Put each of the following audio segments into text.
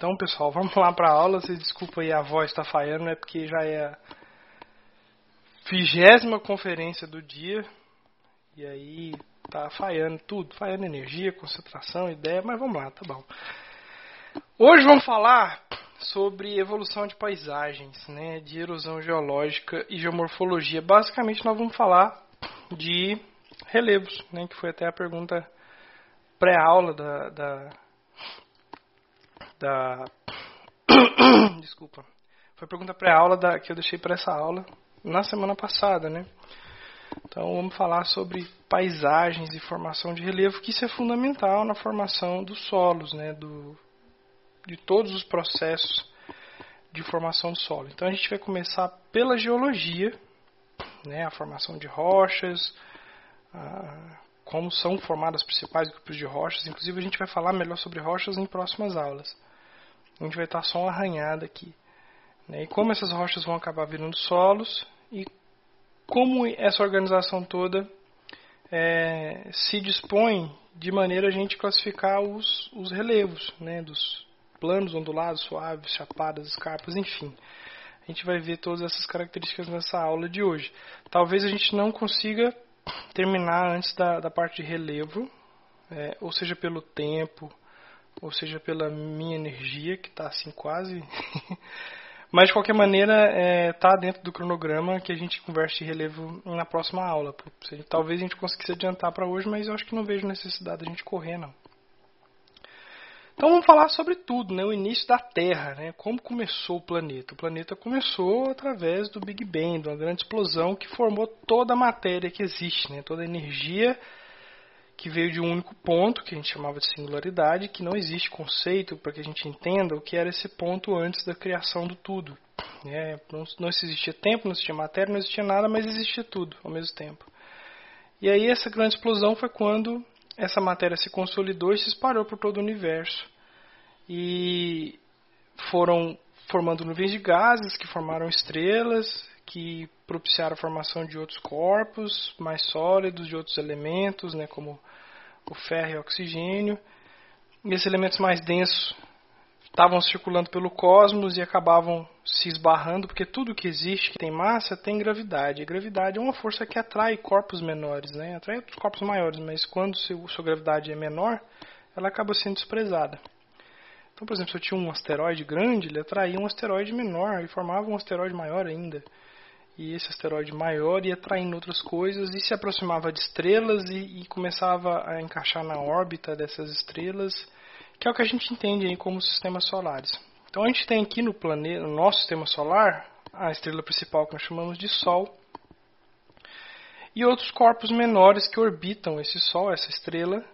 Então, pessoal, vamos lá para a aula. Vocês desculpa aí a voz está falhando, é porque já é a vigésima conferência do dia. E aí tá falhando tudo, falhando energia, concentração, ideia, mas vamos lá, tá bom. Hoje vamos falar sobre evolução de paisagens, né, de erosão geológica e geomorfologia. Basicamente nós vamos falar de relevos, né, que foi até a pergunta pré-aula da, da da. Desculpa. Foi pergunta pré-aula que eu deixei para essa aula na semana passada, né? Então vamos falar sobre paisagens e formação de relevo, que isso é fundamental na formação dos solos, né? Do, de todos os processos de formação do solo. Então a gente vai começar pela geologia, né? A formação de rochas, a, como são formadas as principais grupos de rochas. Inclusive a gente vai falar melhor sobre rochas em próximas aulas a gente vai estar só um arranhado aqui. Né? E como essas rochas vão acabar virando solos e como essa organização toda é, se dispõe de maneira a gente classificar os, os relevos, né? dos planos, ondulados, suaves, chapadas, escarpas, enfim. A gente vai ver todas essas características nessa aula de hoje. Talvez a gente não consiga terminar antes da, da parte de relevo, é, ou seja, pelo tempo, ou seja, pela minha energia, que está assim quase. Mas de qualquer maneira, está é, tá dentro do cronograma que a gente conversa de relevo na próxima aula. Talvez a gente conseguisse adiantar para hoje, mas eu acho que não vejo necessidade de a gente correr, não. Então vamos falar sobre tudo, né? o início da Terra, né? como começou o planeta. O planeta começou através do Big Bang, de uma grande explosão que formou toda a matéria que existe, né? toda a energia que veio de um único ponto, que a gente chamava de singularidade, que não existe conceito para que a gente entenda o que era esse ponto antes da criação do tudo. É, não, não existia tempo, não existia matéria, não existia nada, mas existia tudo ao mesmo tempo. E aí essa grande explosão foi quando essa matéria se consolidou e se espalhou por todo o universo. E foram formando nuvens de gases que formaram estrelas, que propiciaram a formação de outros corpos mais sólidos, de outros elementos, né, como o ferro e o oxigênio. E esses elementos mais densos estavam circulando pelo cosmos e acabavam se esbarrando, porque tudo que existe que tem massa tem gravidade. E gravidade é uma força que atrai corpos menores, né? atrai outros corpos maiores, mas quando sua gravidade é menor, ela acaba sendo desprezada. Então, por exemplo, se eu tinha um asteroide grande, ele atraía um asteroide menor e formava um asteroide maior ainda e esse asteroide maior ia atraindo outras coisas e se aproximava de estrelas e, e, começava a encaixar na órbita dessas estrelas, que é o que a gente entende aí como sistemas solares. Então a gente tem aqui no planeta, no nosso sistema solar, a estrela principal que nós chamamos de Sol, e outros corpos menores que orbitam esse Sol, essa estrela,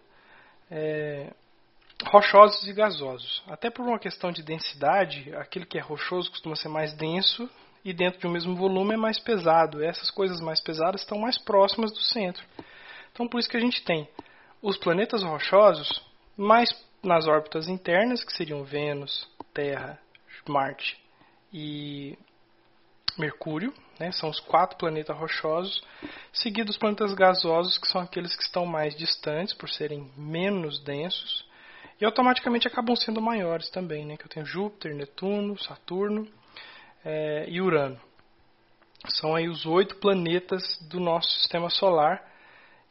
é, rochosos e gasosos. Até por uma questão de densidade, aquele que é rochoso costuma ser mais denso e dentro de um mesmo volume é mais pesado. Essas coisas mais pesadas estão mais próximas do centro. Então, por isso que a gente tem os planetas rochosos mais nas órbitas internas, que seriam Vênus, Terra, Marte e Mercúrio, né? são os quatro planetas rochosos, seguidos dos planetas gasosos, que são aqueles que estão mais distantes, por serem menos densos, e automaticamente acabam sendo maiores também, né? que eu tenho Júpiter, Netuno, Saturno é, e Urano. São aí os oito planetas do nosso sistema solar.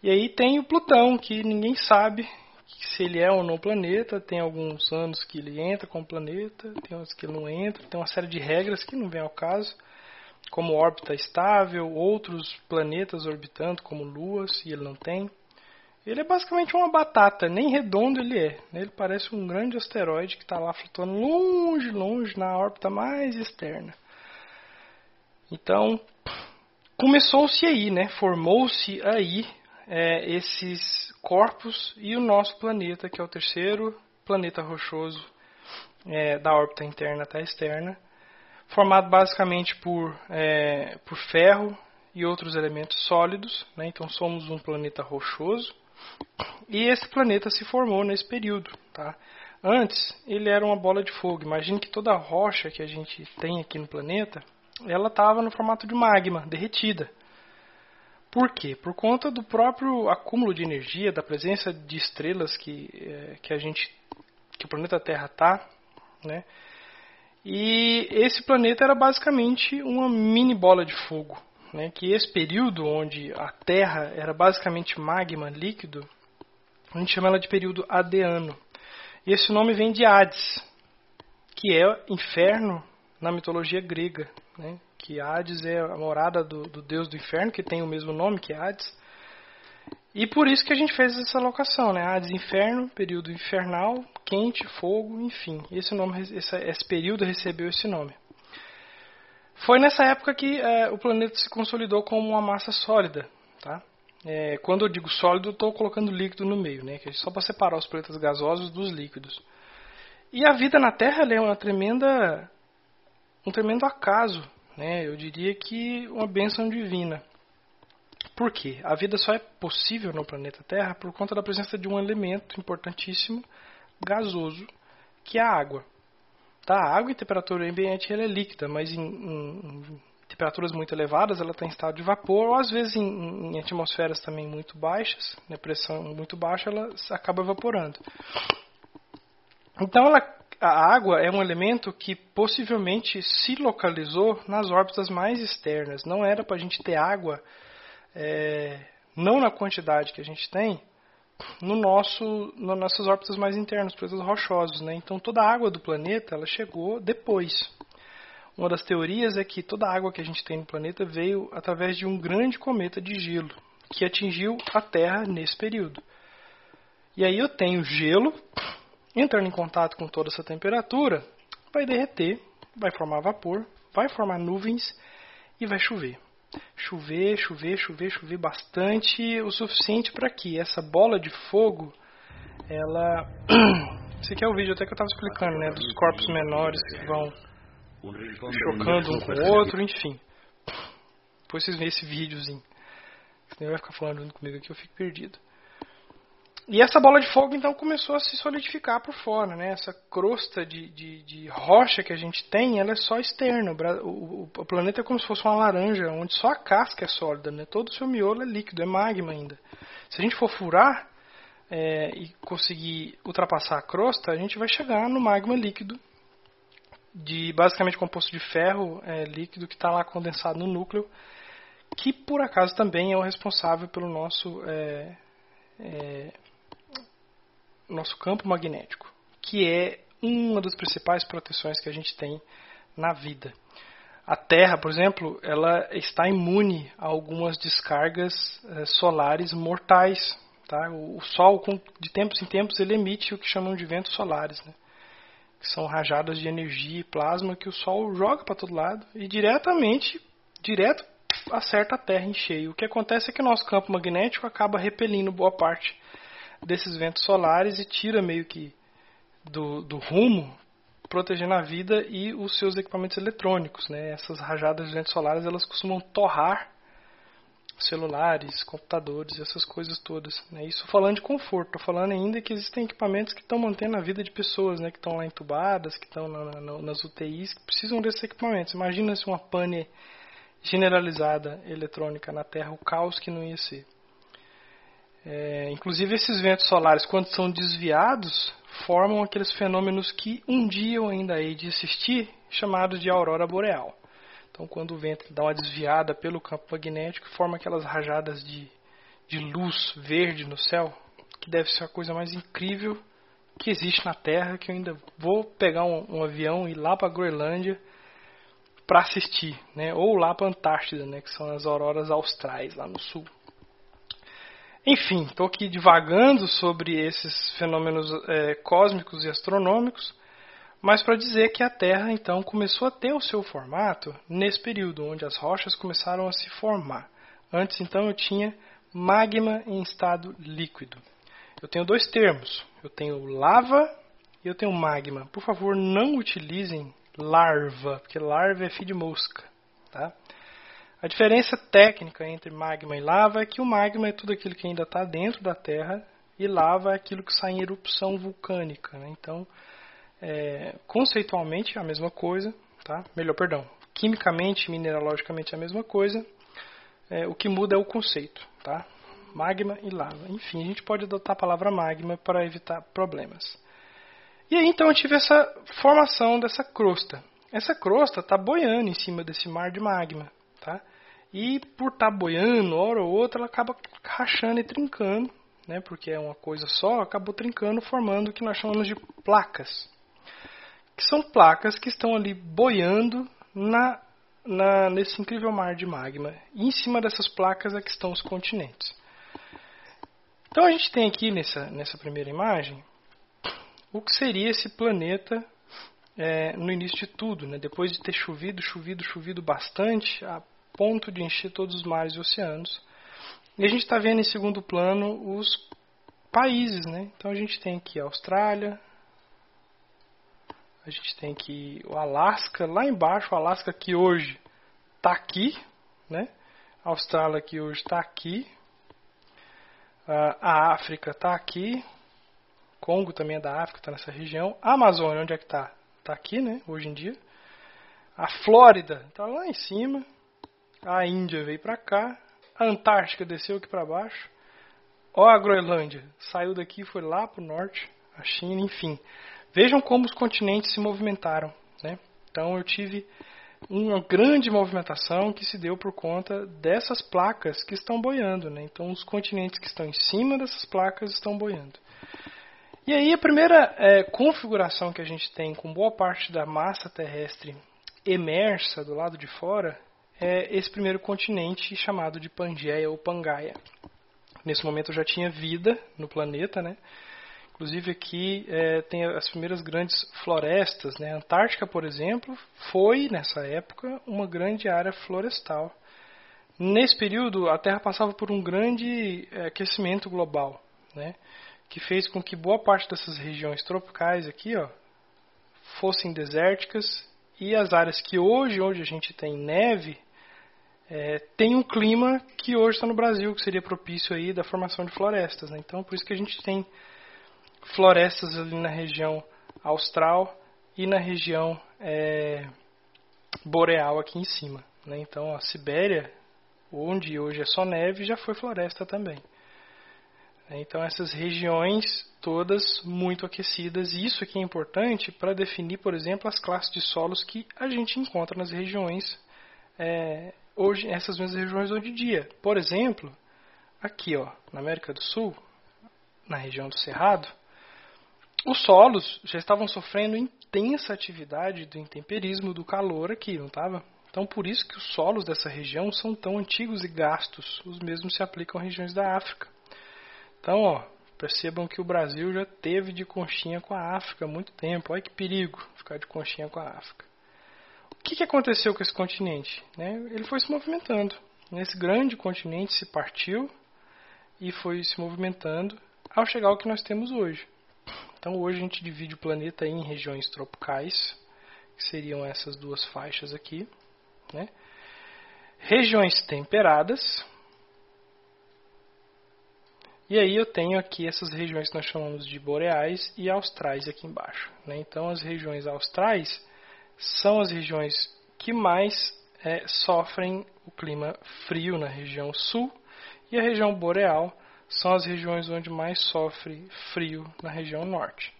E aí tem o Plutão, que ninguém sabe se ele é ou não planeta. Tem alguns anos que ele entra como planeta, tem outros que ele não entra. Tem uma série de regras que não vem ao caso, como órbita estável, outros planetas orbitando, como luas, e ele não tem. Ele é basicamente uma batata, nem redondo ele é. Né? Ele parece um grande asteroide que está lá flutuando longe, longe na órbita mais externa. Então, começou-se aí, né? Formou-se aí é, esses corpos e o nosso planeta, que é o terceiro planeta rochoso é, da órbita interna até externa, formado basicamente por, é, por ferro e outros elementos sólidos. Né? Então, somos um planeta rochoso. E esse planeta se formou nesse período. Tá? Antes, ele era uma bola de fogo. Imagine que toda rocha que a gente tem aqui no planeta ela estava no formato de magma, derretida. Por quê? Por conta do próprio acúmulo de energia, da presença de estrelas que, é, que a gente, que o planeta Terra está, né? E esse planeta era basicamente uma mini bola de fogo, né? Que esse período onde a Terra era basicamente magma líquido, a gente chama ela de período adeano. E esse nome vem de Hades, que é inferno na mitologia grega, né? Que Hades é a morada do, do deus do inferno, que tem o mesmo nome que Hades. E por isso que a gente fez essa locação, né? Hades, inferno, período infernal, quente, fogo, enfim. Esse, nome, esse, esse período recebeu esse nome. Foi nessa época que é, o planeta se consolidou como uma massa sólida, tá? É, quando eu digo sólido, estou colocando líquido no meio, né? Que é só para separar os planetas gasosos dos líquidos. E a vida na Terra é uma tremenda, um tremendo acaso, né? Eu diria que uma bênção divina. Por quê? A vida só é possível no planeta Terra por conta da presença de um elemento importantíssimo, gasoso, que é a água. Tá? A água em temperatura ambiente ela é líquida, mas em, em, em temperaturas muito elevadas ela está em estado de vapor, ou às vezes em, em atmosferas também muito baixas, né, pressão muito baixa, ela acaba evaporando. Então ela, a água é um elemento que possivelmente se localizou nas órbitas mais externas. Não era para a gente ter água é, não na quantidade que a gente tem, no nosso, nas nossas órbitas mais internas, planetas rochosos. Né? Então toda a água do planeta ela chegou depois. Uma das teorias é que toda a água que a gente tem no planeta veio através de um grande cometa de gelo que atingiu a Terra nesse período. E aí eu tenho gelo entrando em contato com toda essa temperatura, vai derreter, vai formar vapor, vai formar nuvens e vai chover chover, chover, chover, chover bastante, o suficiente para que essa bola de fogo, ela. Esse aqui é o vídeo até que eu estava explicando, né? Dos corpos menores que vão chocando um com o outro, enfim. Depois vocês veem esse videozinho. Senão vai ficar falando comigo aqui, eu fico perdido. E essa bola de fogo então começou a se solidificar por fora, né? Essa crosta de, de, de rocha que a gente tem, ela é só externa. O, o, o, planeta é como se fosse uma laranja, onde só a casca é sólida, né? Todo o seu miolo é líquido, é magma ainda. Se a gente for furar é, e conseguir ultrapassar a crosta, a gente vai chegar no magma líquido, de basicamente composto de ferro é, líquido que está lá condensado no núcleo, que por acaso também é o responsável pelo nosso é, é, nosso campo magnético, que é uma das principais proteções que a gente tem na vida. A Terra, por exemplo, ela está imune a algumas descargas eh, solares mortais. Tá? O, o, Sol, com, de tempos em tempos, ele emite o que chamam de ventos solares, né? que são rajadas de energia e plasma que o Sol joga para todo lado e diretamente, direto acerta a Terra em cheio. O que acontece é que o nosso campo magnético acaba repelindo boa parte desses ventos solares e tira meio que do, do rumo, protegendo a vida e os seus equipamentos eletrônicos. Né? Essas rajadas de ventos solares elas costumam torrar celulares, computadores, essas coisas todas. Né? Isso falando de conforto, estou falando ainda que existem equipamentos que estão mantendo a vida de pessoas, né? que estão lá entubadas, que estão na, na, nas UTIs, que precisam desses equipamentos. Imagina se uma pane generalizada eletrônica na Terra, o caos que não ia ser. É, inclusive esses ventos solares, quando são desviados, formam aqueles fenômenos que um dia eu ainda hei de assistir, chamados de aurora boreal. Então, quando o vento dá uma desviada pelo campo magnético, forma aquelas rajadas de, de luz verde no céu, que deve ser a coisa mais incrível que existe na Terra, que eu ainda vou pegar um, um avião e ir lá para a Groenlândia para assistir, né? ou lá para a Antártida, né? que são as auroras austrais lá no sul. Enfim, estou aqui divagando sobre esses fenômenos é, cósmicos e astronômicos, mas para dizer que a Terra então começou a ter o seu formato nesse período, onde as rochas começaram a se formar. Antes então eu tinha magma em estado líquido. Eu tenho dois termos, eu tenho lava e eu tenho magma. Por favor, não utilizem larva, porque larva é filho de mosca, tá? A diferença técnica entre magma e lava é que o magma é tudo aquilo que ainda está dentro da Terra e lava é aquilo que sai em erupção vulcânica. Né? Então, é, conceitualmente é a mesma coisa, tá? melhor, perdão, quimicamente, mineralogicamente é a mesma coisa. É, o que muda é o conceito, tá? Magma e lava. Enfim, a gente pode adotar a palavra magma para evitar problemas. E aí então eu tive essa formação dessa crosta. Essa crosta está boiando em cima desse mar de magma, tá? E por estar tá boiando, hora ou outra, ela acaba rachando e trincando, né? Porque é uma coisa só, acabou trincando, formando o que nós chamamos de placas. Que são placas que estão ali boiando na, na, nesse incrível mar de magma. E em cima dessas placas é que estão os continentes. Então a gente tem aqui nessa, nessa primeira imagem o que seria esse planeta é, no início de tudo, né? depois de ter chovido, chovido, chovido bastante, a ponto de encher todos os mares e oceanos. E a gente está vendo em segundo plano os países, né? Então a gente tem aqui a Austrália, a gente tem aqui o Alasca, lá embaixo, o Alasca que hoje está aqui, né? A Austrália que hoje está aqui, a África está aqui, Congo também é da África, está nessa região. A Amazônia, onde é que está? Está aqui, né? Hoje em dia. A Flórida está lá em cima. A Índia veio para cá. A Antártica desceu aqui para baixo. Ó a Groenlândia, saiu daqui foi lá para o norte. A China, enfim. Vejam como os continentes se movimentaram, né? Então eu tive uma grande movimentação que se deu por conta dessas placas que estão boiando. Né? Então, os continentes que estão em cima dessas placas estão boiando. E aí, a primeira é, configuração que a gente tem com boa parte da massa terrestre emersa do lado de fora é esse primeiro continente chamado de Pangeia ou Pangaia. Nesse momento já tinha vida no planeta, né? Inclusive aqui é, tem as primeiras grandes florestas. Né? A Antártica, por exemplo, foi, nessa época, uma grande área florestal. Nesse período, a Terra passava por um grande é, aquecimento global, né? que fez com que boa parte dessas regiões tropicais aqui ó, fossem desérticas e as áreas que hoje, onde a gente tem neve, é, tem um clima que hoje está no Brasil, que seria propício aí da formação de florestas. Né? Então, por isso que a gente tem florestas ali na região austral e na região é, boreal aqui em cima. Né? Então a Sibéria, onde hoje é só neve, já foi floresta também. Então essas regiões todas muito aquecidas, e isso aqui é importante para definir, por exemplo, as classes de solos que a gente encontra nas regiões é, hoje, essas mesmas regiões hoje em dia. Por exemplo, aqui ó, na América do Sul, na região do Cerrado, os solos já estavam sofrendo intensa atividade do intemperismo, do calor aqui, não estava? Então, por isso que os solos dessa região são tão antigos e gastos. Os mesmos se aplicam a regiões da África. Então, ó, percebam que o Brasil já teve de conchinha com a África há muito tempo. Olha que perigo ficar de conchinha com a África. Que, que aconteceu com esse continente? Né? Ele foi se movimentando. Esse grande continente se partiu e foi se movimentando ao chegar ao que nós temos hoje. Então hoje a gente divide o planeta em regiões tropicais, que seriam essas duas faixas aqui, né? regiões temperadas, e aí eu tenho aqui essas regiões que nós chamamos de boreais e austrais aqui embaixo. Né? Então as regiões austrais são as regiões que mais é, sofrem o clima frio na região sul e a região boreal são as regiões onde mais sofre frio na região norte.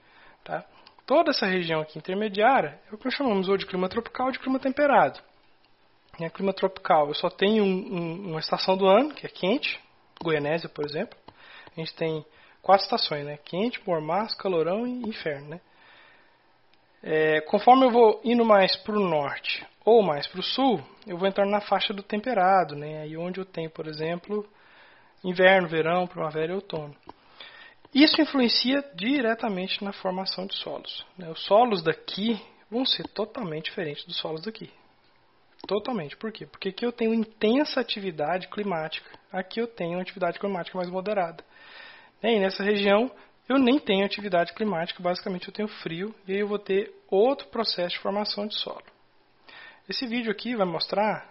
Tá? Toda essa região aqui intermediária é o que nós chamamos ou de clima tropical ou de clima temperado. Em clima tropical eu só tenho um, um, uma estação do ano, que é quente, Goianésia, por exemplo. A gente tem quatro estações, né? Quente, mormaço, calorão e inferno, né? É, conforme eu vou indo mais para o norte ou mais para o sul, eu vou entrar na faixa do temperado, né? Aí onde eu tenho, por exemplo, inverno, verão, primavera e outono. Isso influencia diretamente na formação de solos. Né? Os solos daqui vão ser totalmente diferentes dos solos daqui. Totalmente. Por quê? Porque aqui eu tenho intensa atividade climática. Aqui eu tenho atividade climática mais moderada. E nessa região eu nem tenho atividade climática, basicamente eu tenho frio e aí eu vou ter outro processo de formação de solo. Esse vídeo aqui vai mostrar.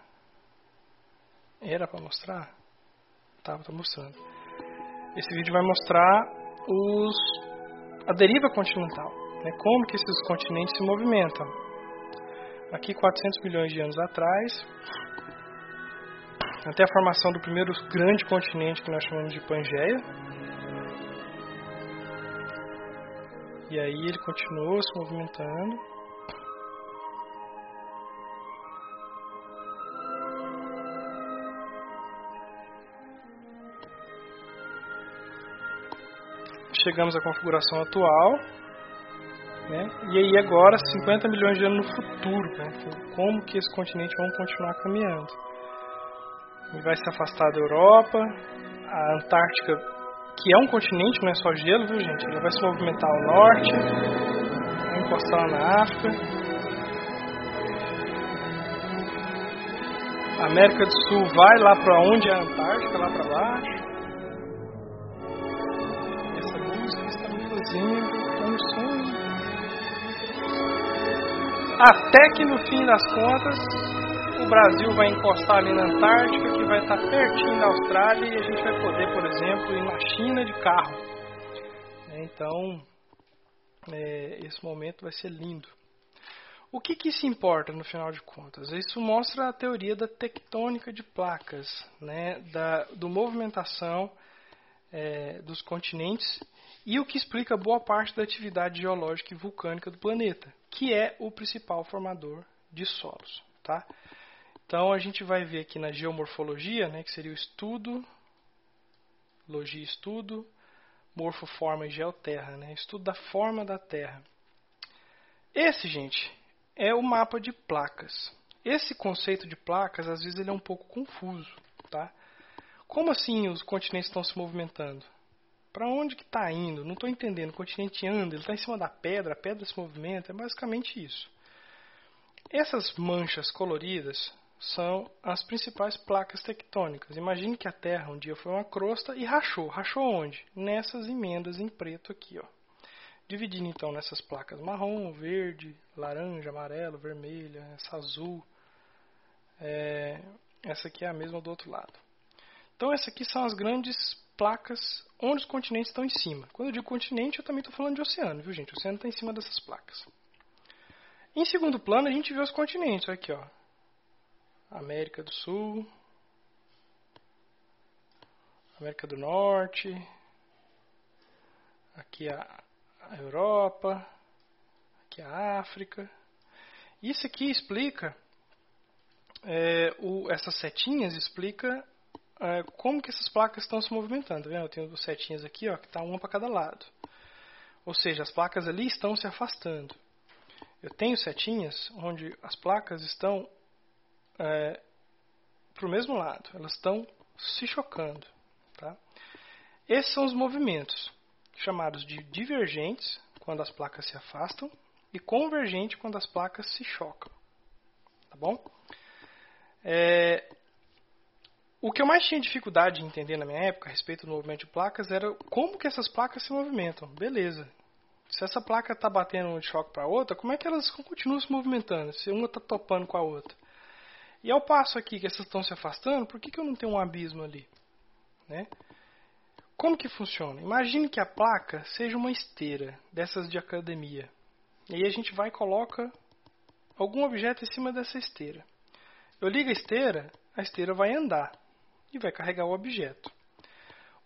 Era para mostrar? Estava tá, mostrando. Esse vídeo vai mostrar os, a deriva continental, né? como que esses continentes se movimentam. Aqui 400 milhões de anos atrás, até a formação do primeiro grande continente que nós chamamos de Pangeia. E aí ele continuou se movimentando. Chegamos à configuração atual. Né? E aí agora, 50 milhões de anos no futuro, né? como que esse continente vai continuar caminhando. Ele vai se afastar da Europa, a Antártica, que é um continente, não é só gelo, viu gente? Ele vai se movimentar ao norte, vai encostar na África. A América do Sul vai lá para onde é a Antártica, lá para baixo. Essa música está me fazendo um sonho. Até que no fim das contas o Brasil vai encostar ali na Antártica, que vai estar pertinho da Austrália, e a gente vai poder, por exemplo, ir na China de carro. Então, é, esse momento vai ser lindo. O que, que importa no final de contas? Isso mostra a teoria da tectônica de placas, né, da do movimentação é, dos continentes e o que explica boa parte da atividade geológica e vulcânica do planeta, que é o principal formador de solos. Tá? Então a gente vai ver aqui na geomorfologia, né, que seria o estudo, logia estudo, morfoforma e geoterra, né, estudo da forma da Terra. Esse, gente, é o mapa de placas. Esse conceito de placas, às vezes, ele é um pouco confuso, tá? Como assim os continentes estão se movimentando? Para onde que está indo? Não estou entendendo. O continente anda, ele está em cima da pedra, a pedra se movimenta. É basicamente isso. Essas manchas coloridas são as principais placas tectônicas. Imagine que a Terra um dia foi uma crosta e rachou. Rachou onde? Nessas emendas em preto aqui, ó. Dividindo então nessas placas marrom, verde, laranja, amarelo, vermelha, essa azul. É, essa aqui é a mesma do outro lado. Então essas aqui são as grandes placas onde os continentes estão em cima. Quando eu digo continente, eu também estou falando de oceano, viu gente? O oceano está em cima dessas placas. Em segundo plano, a gente vê os continentes. Aqui, ó. América do Sul, América do Norte, aqui a, Europa, aqui a África. Isso aqui explica, é, o, essas setinhas explica é, como que essas placas estão se movimentando. Tá? Eu tenho duas setinhas aqui, ó, que está uma para cada lado. Ou seja, as placas ali estão se afastando. Eu tenho setinhas onde as placas estão é, para o mesmo lado, elas estão se chocando. Tá? Esses são os movimentos chamados de divergentes, quando as placas se afastam, e convergente, quando as placas se chocam. Tá bom? É, o que eu mais tinha dificuldade de entender na minha época a respeito do movimento de placas era como que essas placas se movimentam. Beleza. Se essa placa está batendo de choque para outra, como é que elas continuam se movimentando? Se uma está topando com a outra. E ao passo aqui que essas estão se afastando, por que, que eu não tenho um abismo ali? Né? Como que funciona? Imagine que a placa seja uma esteira dessas de academia. E aí a gente vai e coloca algum objeto em cima dessa esteira. Eu ligo a esteira, a esteira vai andar e vai carregar o objeto.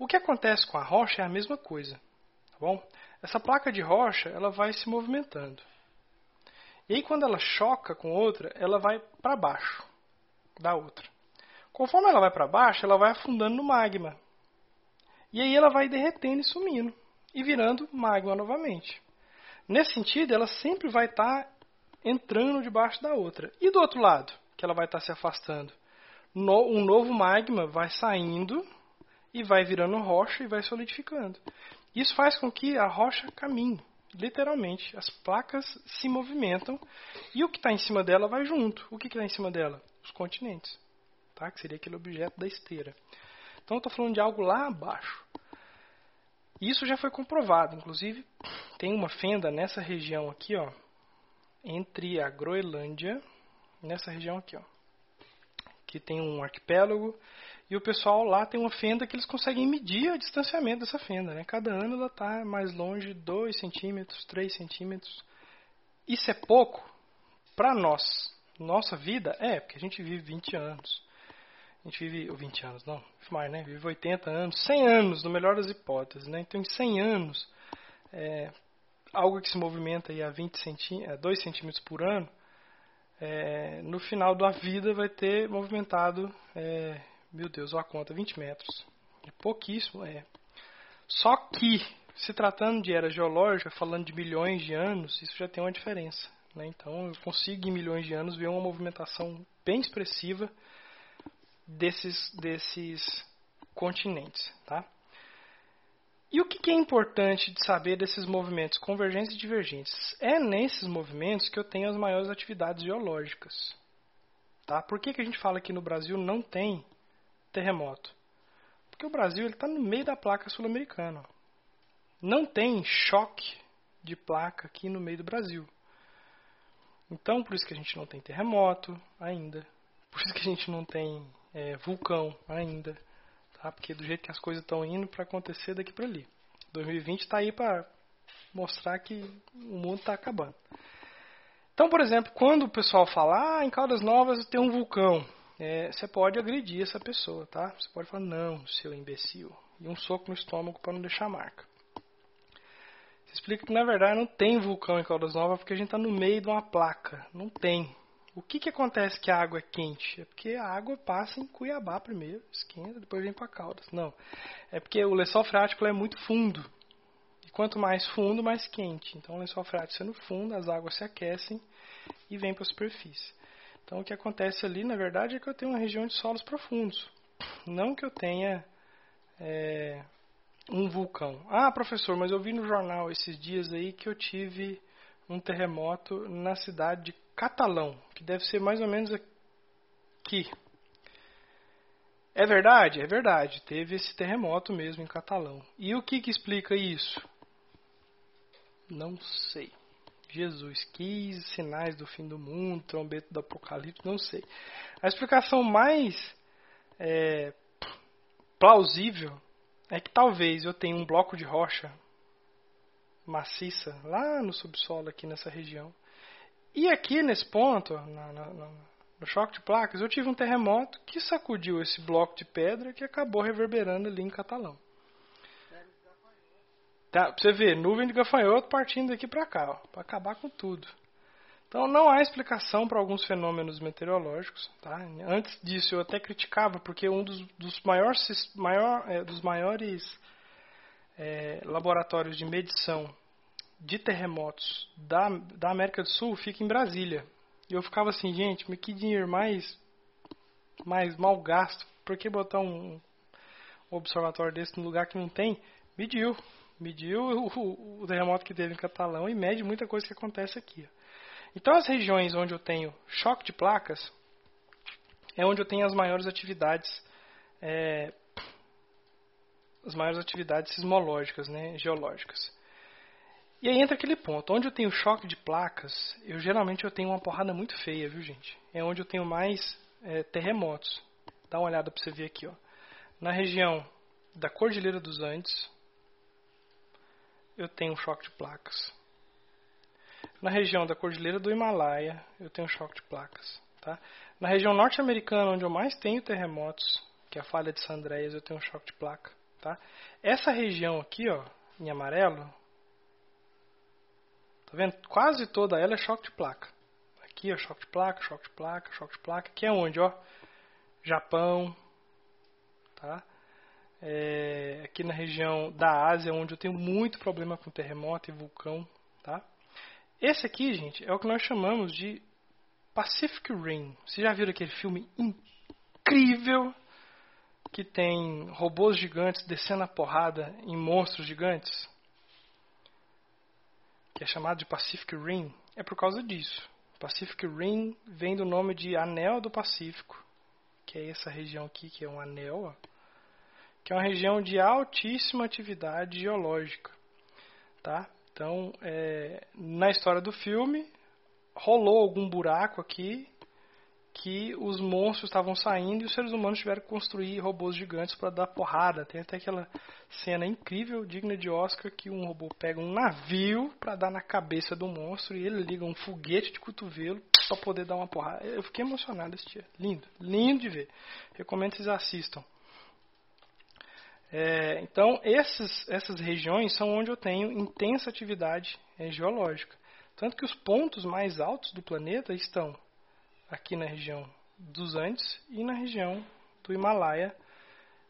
O que acontece com a rocha é a mesma coisa, tá bom? Essa placa de rocha, ela vai se movimentando. E aí quando ela choca com outra, ela vai para baixo da outra. Conforme ela vai para baixo, ela vai afundando no magma. E aí ela vai derretendo e sumindo e virando magma novamente. Nesse sentido, ela sempre vai estar tá entrando debaixo da outra. E do outro lado, que ela vai estar tá se afastando, no, um novo magma vai saindo e vai virando rocha e vai solidificando. Isso faz com que a rocha caminhe, literalmente. As placas se movimentam e o que está em cima dela vai junto. O que está em cima dela? Os continentes, tá? que seria aquele objeto da esteira. Então eu estou falando de algo lá abaixo. Isso já foi comprovado, inclusive tem uma fenda nessa região aqui, ó, entre a Groenlândia, nessa região aqui, ó, que tem um arquipélago, e o pessoal lá tem uma fenda que eles conseguem medir o distanciamento dessa fenda. Né? Cada ano ela está mais longe 2 centímetros, 3 centímetros. Isso é pouco para nós. Nossa vida é, porque a gente vive 20 anos. A gente vive, ou 20 anos, não, mais, né? Vive 80 anos, 100 anos, no melhor das hipóteses, né? Então, em 100 anos, é, algo que se movimenta aí a 20 centí a 2 centímetros por ano, é, no final da vida vai ter movimentado, é, meu Deus, olha a conta, 20 metros. É pouquíssimo, é. Só que, se tratando de era geológica, falando de milhões de anos, isso já tem uma diferença. Né? Então, eu consigo em milhões de anos ver uma movimentação bem expressiva desses, desses continentes. Tá? E o que é importante de saber desses movimentos convergentes e divergentes? É nesses movimentos que eu tenho as maiores atividades geológicas. Tá? Por que, que a gente fala que no Brasil não tem terremoto? Porque o Brasil está no meio da placa sul-americana. Não tem choque de placa aqui no meio do Brasil. Então, por isso que a gente não tem terremoto ainda. Por isso que a gente não tem é, vulcão ainda tá? Porque do jeito que as coisas estão indo para acontecer daqui para ali. 2020 está aí para mostrar que o mundo está acabando. Então, por exemplo, quando o pessoal fala, ah, em Caldas Novas tem um vulcão, é, você pode agredir essa pessoa, tá? Você pode falar, não, seu imbecil, e um soco no estômago para não deixar marca. Você explica que na verdade não tem vulcão em Caldas Novas porque a gente está no meio de uma placa. Não tem. O que, que acontece que a água é quente? É porque a água passa em Cuiabá primeiro, esquenta, depois vem para Caldas. Não. É porque o lençol freático é muito fundo. E quanto mais fundo, mais quente. Então o lençol freático sendo fundo, as águas se aquecem e vêm para a superfície. Então o que acontece ali, na verdade, é que eu tenho uma região de solos profundos. Não que eu tenha é, um vulcão. Ah, professor, mas eu vi no jornal esses dias aí que eu tive um terremoto na cidade de Catalão, que deve ser mais ou menos aqui. É verdade? É verdade. Teve esse terremoto mesmo em Catalão. E o que, que explica isso? Não sei. Jesus, que sinais do fim do mundo, trombeta do apocalipse, não sei. A explicação mais é, plausível é que talvez eu tenha um bloco de rocha maciça lá no subsolo aqui nessa região e aqui nesse ponto, no choque de placas, eu tive um terremoto que sacudiu esse bloco de pedra que acabou reverberando ali em Catalão. Tá, pra você ver, nuvem de gafanhoto partindo daqui para cá, para acabar com tudo. Então não há explicação para alguns fenômenos meteorológicos. Tá? Antes disso eu até criticava, porque um dos, dos maiores, maior, é, dos maiores é, laboratórios de medição de terremotos da, da América do Sul fica em Brasília. E eu ficava assim, gente, mas que dinheiro mais, mais mal gasto. Por que botar um, um observatório desse no lugar que não tem? Mediu. Mediu o, o, terremoto que teve em Catalão e mede muita coisa que acontece aqui. Então, as regiões onde eu tenho choque de placas é onde eu tenho as maiores atividades, é, as maiores atividades sismológicas, né, geológicas. E aí entra aquele ponto, onde eu tenho choque de placas, eu geralmente eu tenho uma porrada muito feia, viu gente? É onde eu tenho mais é, terremotos. Dá uma olhada para você ver aqui, ó. Na região da Cordilheira dos Andes, eu tenho choque de placas. Na região da Cordilheira do Himalaia, eu tenho choque de placas. Tá? Na região norte-americana, onde eu mais tenho terremotos, que é a falha de Sandreias, eu tenho choque de placa. Tá? Essa região aqui, ó, em amarelo, Tá vendo? Quase toda ela é choque de placa. Aqui, ó, choque de placa, choque de placa, choque de placa. Aqui é onde, ó? Japão, tá? É, aqui na região da Ásia, onde eu tenho muito problema com terremoto e vulcão, tá? Esse aqui, gente, é o que nós chamamos de Pacific Rim. Vocês já viram aquele filme incrível que tem robôs gigantes descendo a porrada em monstros gigantes? que é chamado de Pacific Rim, é por causa disso. Pacific Rim vem do nome de Anel do Pacífico, que é essa região aqui, que é um anel, ó, que é uma região de altíssima atividade geológica. Tá? Então, é, na história do filme, rolou algum buraco aqui que os monstros estavam saindo e os seres humanos tiveram que construir robôs gigantes para dar porrada. Tem até aquela cena incrível, digna de Oscar, que um robô pega um navio para dar na cabeça do monstro e ele liga um foguete de cotovelo para poder dar uma porrada. Eu fiquei emocionado esse dia. Lindo, lindo de ver. Recomendo que vocês assistam. É, então, esses, essas regiões são onde eu tenho intensa atividade é geológica. Tanto que os pontos mais altos do planeta estão aqui na região dos Andes e na região do Himalaia,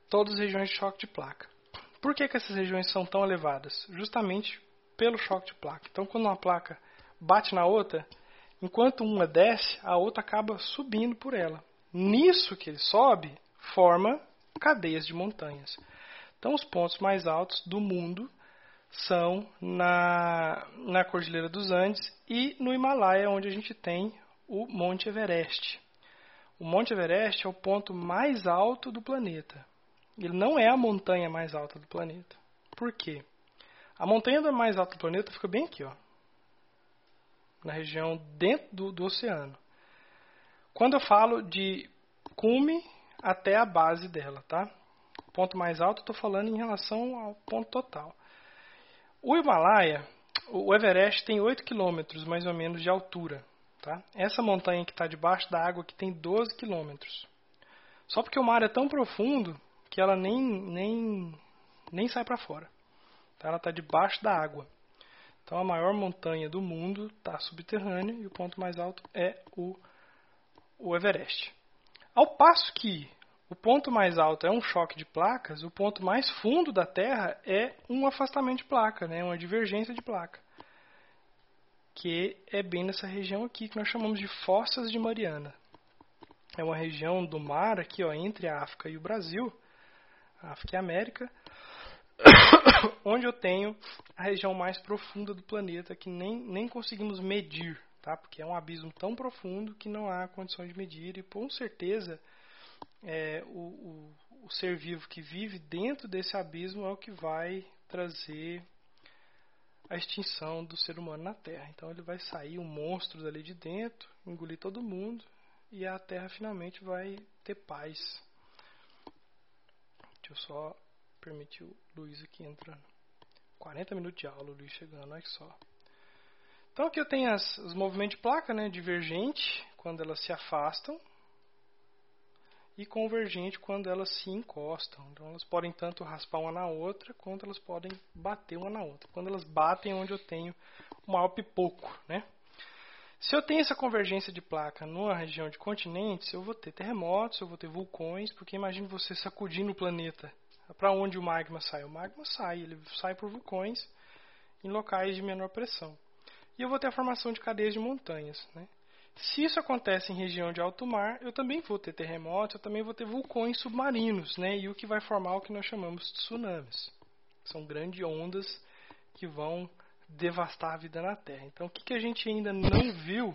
todas regiões de choque de placa. Por que, que essas regiões são tão elevadas? Justamente pelo choque de placa. Então, quando uma placa bate na outra, enquanto uma desce, a outra acaba subindo por ela. Nisso que ele sobe, forma cadeias de montanhas. Então, os pontos mais altos do mundo são na, na Cordilheira dos Andes e no Himalaia, onde a gente tem o Monte Everest. O Monte Everest é o ponto mais alto do planeta. Ele não é a montanha mais alta do planeta. Por quê? A montanha mais alta do planeta fica bem aqui, ó, na região dentro do, do oceano. Quando eu falo de cume até a base dela, tá? Ponto mais alto, estou falando em relação ao ponto total. O Himalaia, o Everest tem 8 quilômetros mais ou menos de altura. Tá? Essa montanha que está debaixo da água aqui tem 12 quilômetros. Só porque o mar é tão profundo que ela nem, nem, nem sai para fora. Tá? Ela está debaixo da água. Então a maior montanha do mundo está subterrânea e o ponto mais alto é o, o Everest. Ao passo que o ponto mais alto é um choque de placas, o ponto mais fundo da Terra é um afastamento de placa, né? uma divergência de placa. Que é bem nessa região aqui que nós chamamos de Fossas de Mariana. É uma região do mar aqui, ó, entre a África e o Brasil, África e América, onde eu tenho a região mais profunda do planeta que nem, nem conseguimos medir, tá? Porque é um abismo tão profundo que não há condições de medir e com certeza é, o, o, o ser vivo que vive dentro desse abismo é o que vai trazer a extinção do ser humano na Terra. Então ele vai sair um monstro dali de dentro, engolir todo mundo e a Terra finalmente vai ter paz. Deixa eu só permitir o Luiz aqui entrando. 40 minutos de aula, o Luiz chegando, olha só. Então aqui eu tenho as, os movimentos de placa, né, divergente, quando elas se afastam, e convergente quando elas se encostam. Então elas podem tanto raspar uma na outra, quanto elas podem bater uma na outra. Quando elas batem onde eu tenho o maior pipoco, né? Se eu tenho essa convergência de placa numa região de continentes, eu vou ter terremotos, eu vou ter vulcões, porque imagine você sacudindo o planeta. Para onde o magma sai? O magma sai, ele sai por vulcões em locais de menor pressão. E eu vou ter a formação de cadeias de montanhas, né? Se isso acontece em região de alto mar, eu também vou ter terremotos, eu também vou ter vulcões submarinos, né? E o que vai formar o que nós chamamos de tsunamis. São grandes ondas que vão devastar a vida na Terra. Então, o que, que a gente ainda não viu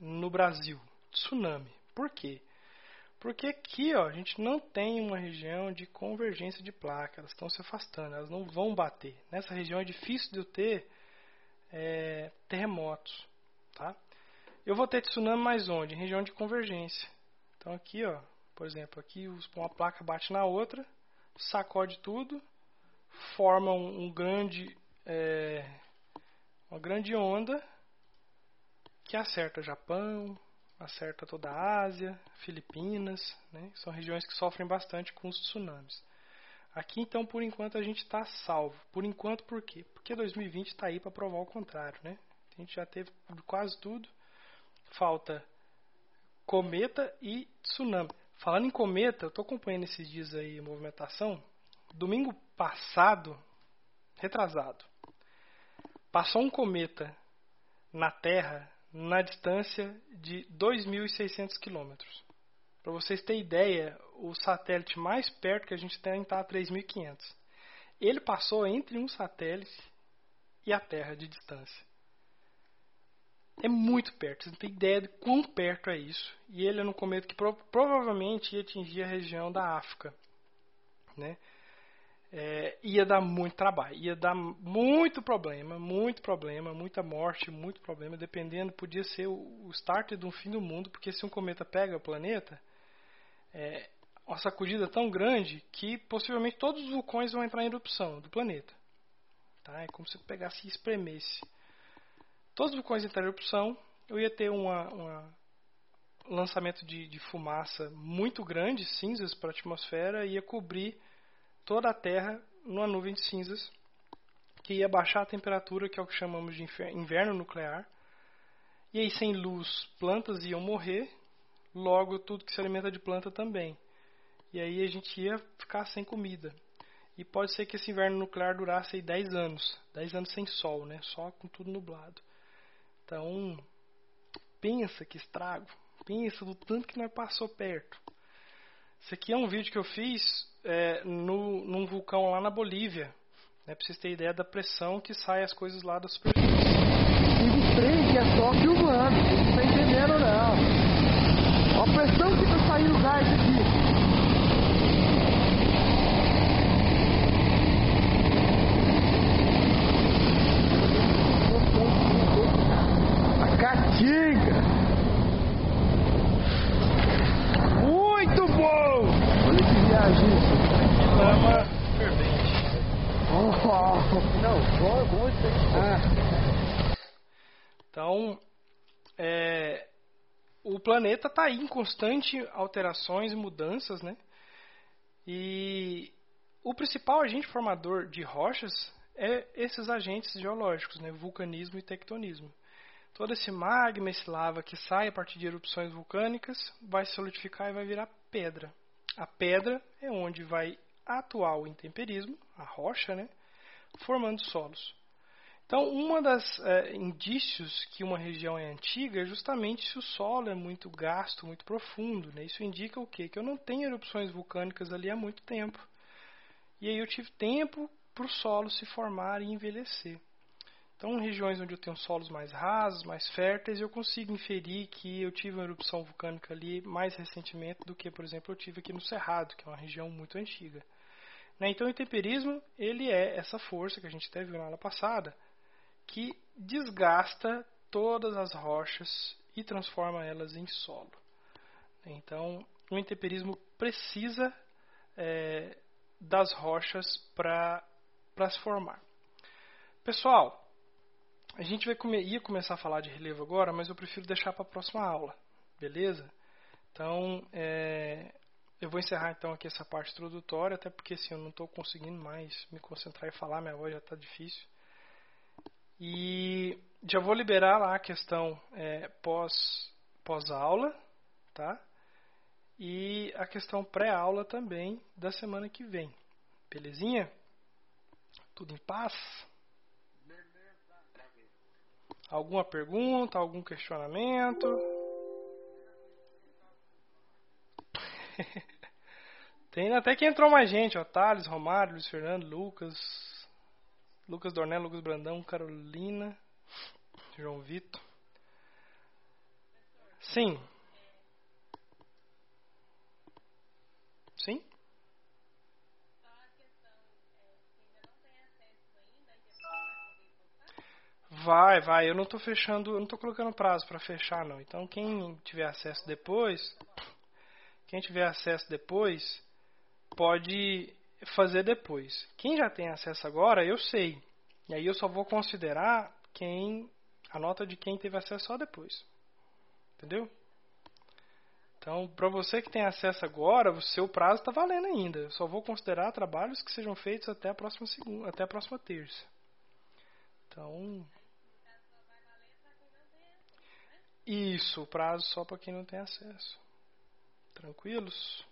no Brasil? Tsunami. Por quê? Porque aqui ó, a gente não tem uma região de convergência de placas, elas estão se afastando, elas não vão bater. Nessa região é difícil de eu ter é, terremotos. Tá? Eu vou ter tsunami mais onde? Em região de convergência. Então aqui, ó, por exemplo, aqui uma placa bate na outra, sacode tudo, forma um, um grande, é, uma grande onda que acerta Japão, acerta toda a Ásia, Filipinas, né? são regiões que sofrem bastante com os tsunamis. Aqui então, por enquanto, a gente está salvo. Por enquanto, por quê? Porque 2020 está aí para provar o contrário, né? A gente já teve quase tudo falta cometa e tsunami. Falando em cometa, eu estou acompanhando esses dias aí a movimentação. Domingo passado, retrasado, passou um cometa na Terra na distância de 2.600 quilômetros. Para vocês terem ideia, o satélite mais perto que a gente tem está a 3.500. Ele passou entre um satélite e a Terra de distância. É muito perto, você não tem ideia de quão perto é isso. E ele é um cometa que pro, provavelmente ia atingir a região da África. Né? É, ia dar muito trabalho, ia dar muito problema, muito problema, muita morte, muito problema, dependendo, podia ser o, o start um fim do mundo, porque se um cometa pega o planeta, é uma sacudida tão grande que possivelmente todos os vulcões vão entrar em erupção do planeta. Tá? É como se pegasse e espremesse todos os vulcões entrarem em erupção, eu ia ter um lançamento de, de, fumaça muito grande, cinzas para a atmosfera, ia cobrir toda a Terra numa nuvem de cinzas, que ia baixar a temperatura, que é o que chamamos de inverno nuclear. E aí, sem luz, plantas iam morrer, logo tudo que se alimenta de planta também. E aí a gente ia ficar sem comida. E pode ser que esse inverno nuclear durasse aí 10 anos. 10 anos sem sol, né? Só com tudo nublado. Então, pensa que estrago. Pensa do tanto que nós passou perto. Esse aqui é um vídeo que eu fiz é, no, num vulcão lá na Bolívia. Né, pra vocês terem ideia da pressão que sai as coisas lá da superfície. Tive trem que é só filmando, não tá entendendo não. Olha a pressão que tá saindo gás aqui. A caatinga. Muito bom! Olha que viagem isso. Lama fervente. Oh, não, só muito. Ah. Então, é, o planeta está aí em constante alterações e mudanças, né? E o principal agente formador de rochas é esses agentes geológicos, né? Vulcanismo e tectonismo. Todo esse magma, esse lava que sai a partir de erupções vulcânicas, vai se solidificar e vai virar pedra. A pedra é onde vai atuar o intemperismo, a rocha, né? Formando solos. Então, um dos é, indícios que uma região é antiga é justamente se o solo é muito gasto, muito profundo. Né? Isso indica o quê? Que eu não tenho erupções vulcânicas ali há muito tempo. E aí eu tive tempo para o solo se formar e envelhecer. Então, em regiões onde eu tenho solos mais rasos, mais férteis, eu consigo inferir que eu tive uma erupção vulcânica ali mais recentemente do que, por exemplo, eu tive aqui no Cerrado, que é uma região muito antiga. Né? Então, o intemperismo ele é essa força que a gente até viu na aula passada, que desgasta todas as rochas e transforma elas em solo. Então, o intemperismo precisa é, das rochas para se formar. Pessoal, a gente vai come, ia começar a falar de relevo agora, mas eu prefiro deixar para a próxima aula, beleza? Então, é, eu vou encerrar então aqui essa parte introdutória, até porque assim, eu não estou conseguindo mais me concentrar e falar, minha voz já está difícil. E já vou liberar lá a questão é, pós, pós-aula, tá? E a questão pré-aula também da semana que vem. Belezinha? Tudo em paz? Alguma pergunta, algum questionamento? Tem até que entrou mais gente, ó. Thales, Romário, Luiz Fernando, Lucas, Lucas Dornel, Lucas Brandão, Carolina, João Vitor. Sim. Sim? Vai, vai. Eu não estou fechando, eu não estou colocando prazo para fechar não. Então quem tiver acesso depois, quem tiver acesso depois, pode fazer depois. Quem já tem acesso agora, eu sei. E aí eu só vou considerar quem a nota de quem teve acesso só depois. Entendeu? Então, para você que tem acesso agora, o seu prazo está valendo ainda. Eu só vou considerar trabalhos que sejam feitos até a próxima segunda, até a próxima terça. Então, isso, prazo só para quem não tem acesso. Tranquilos?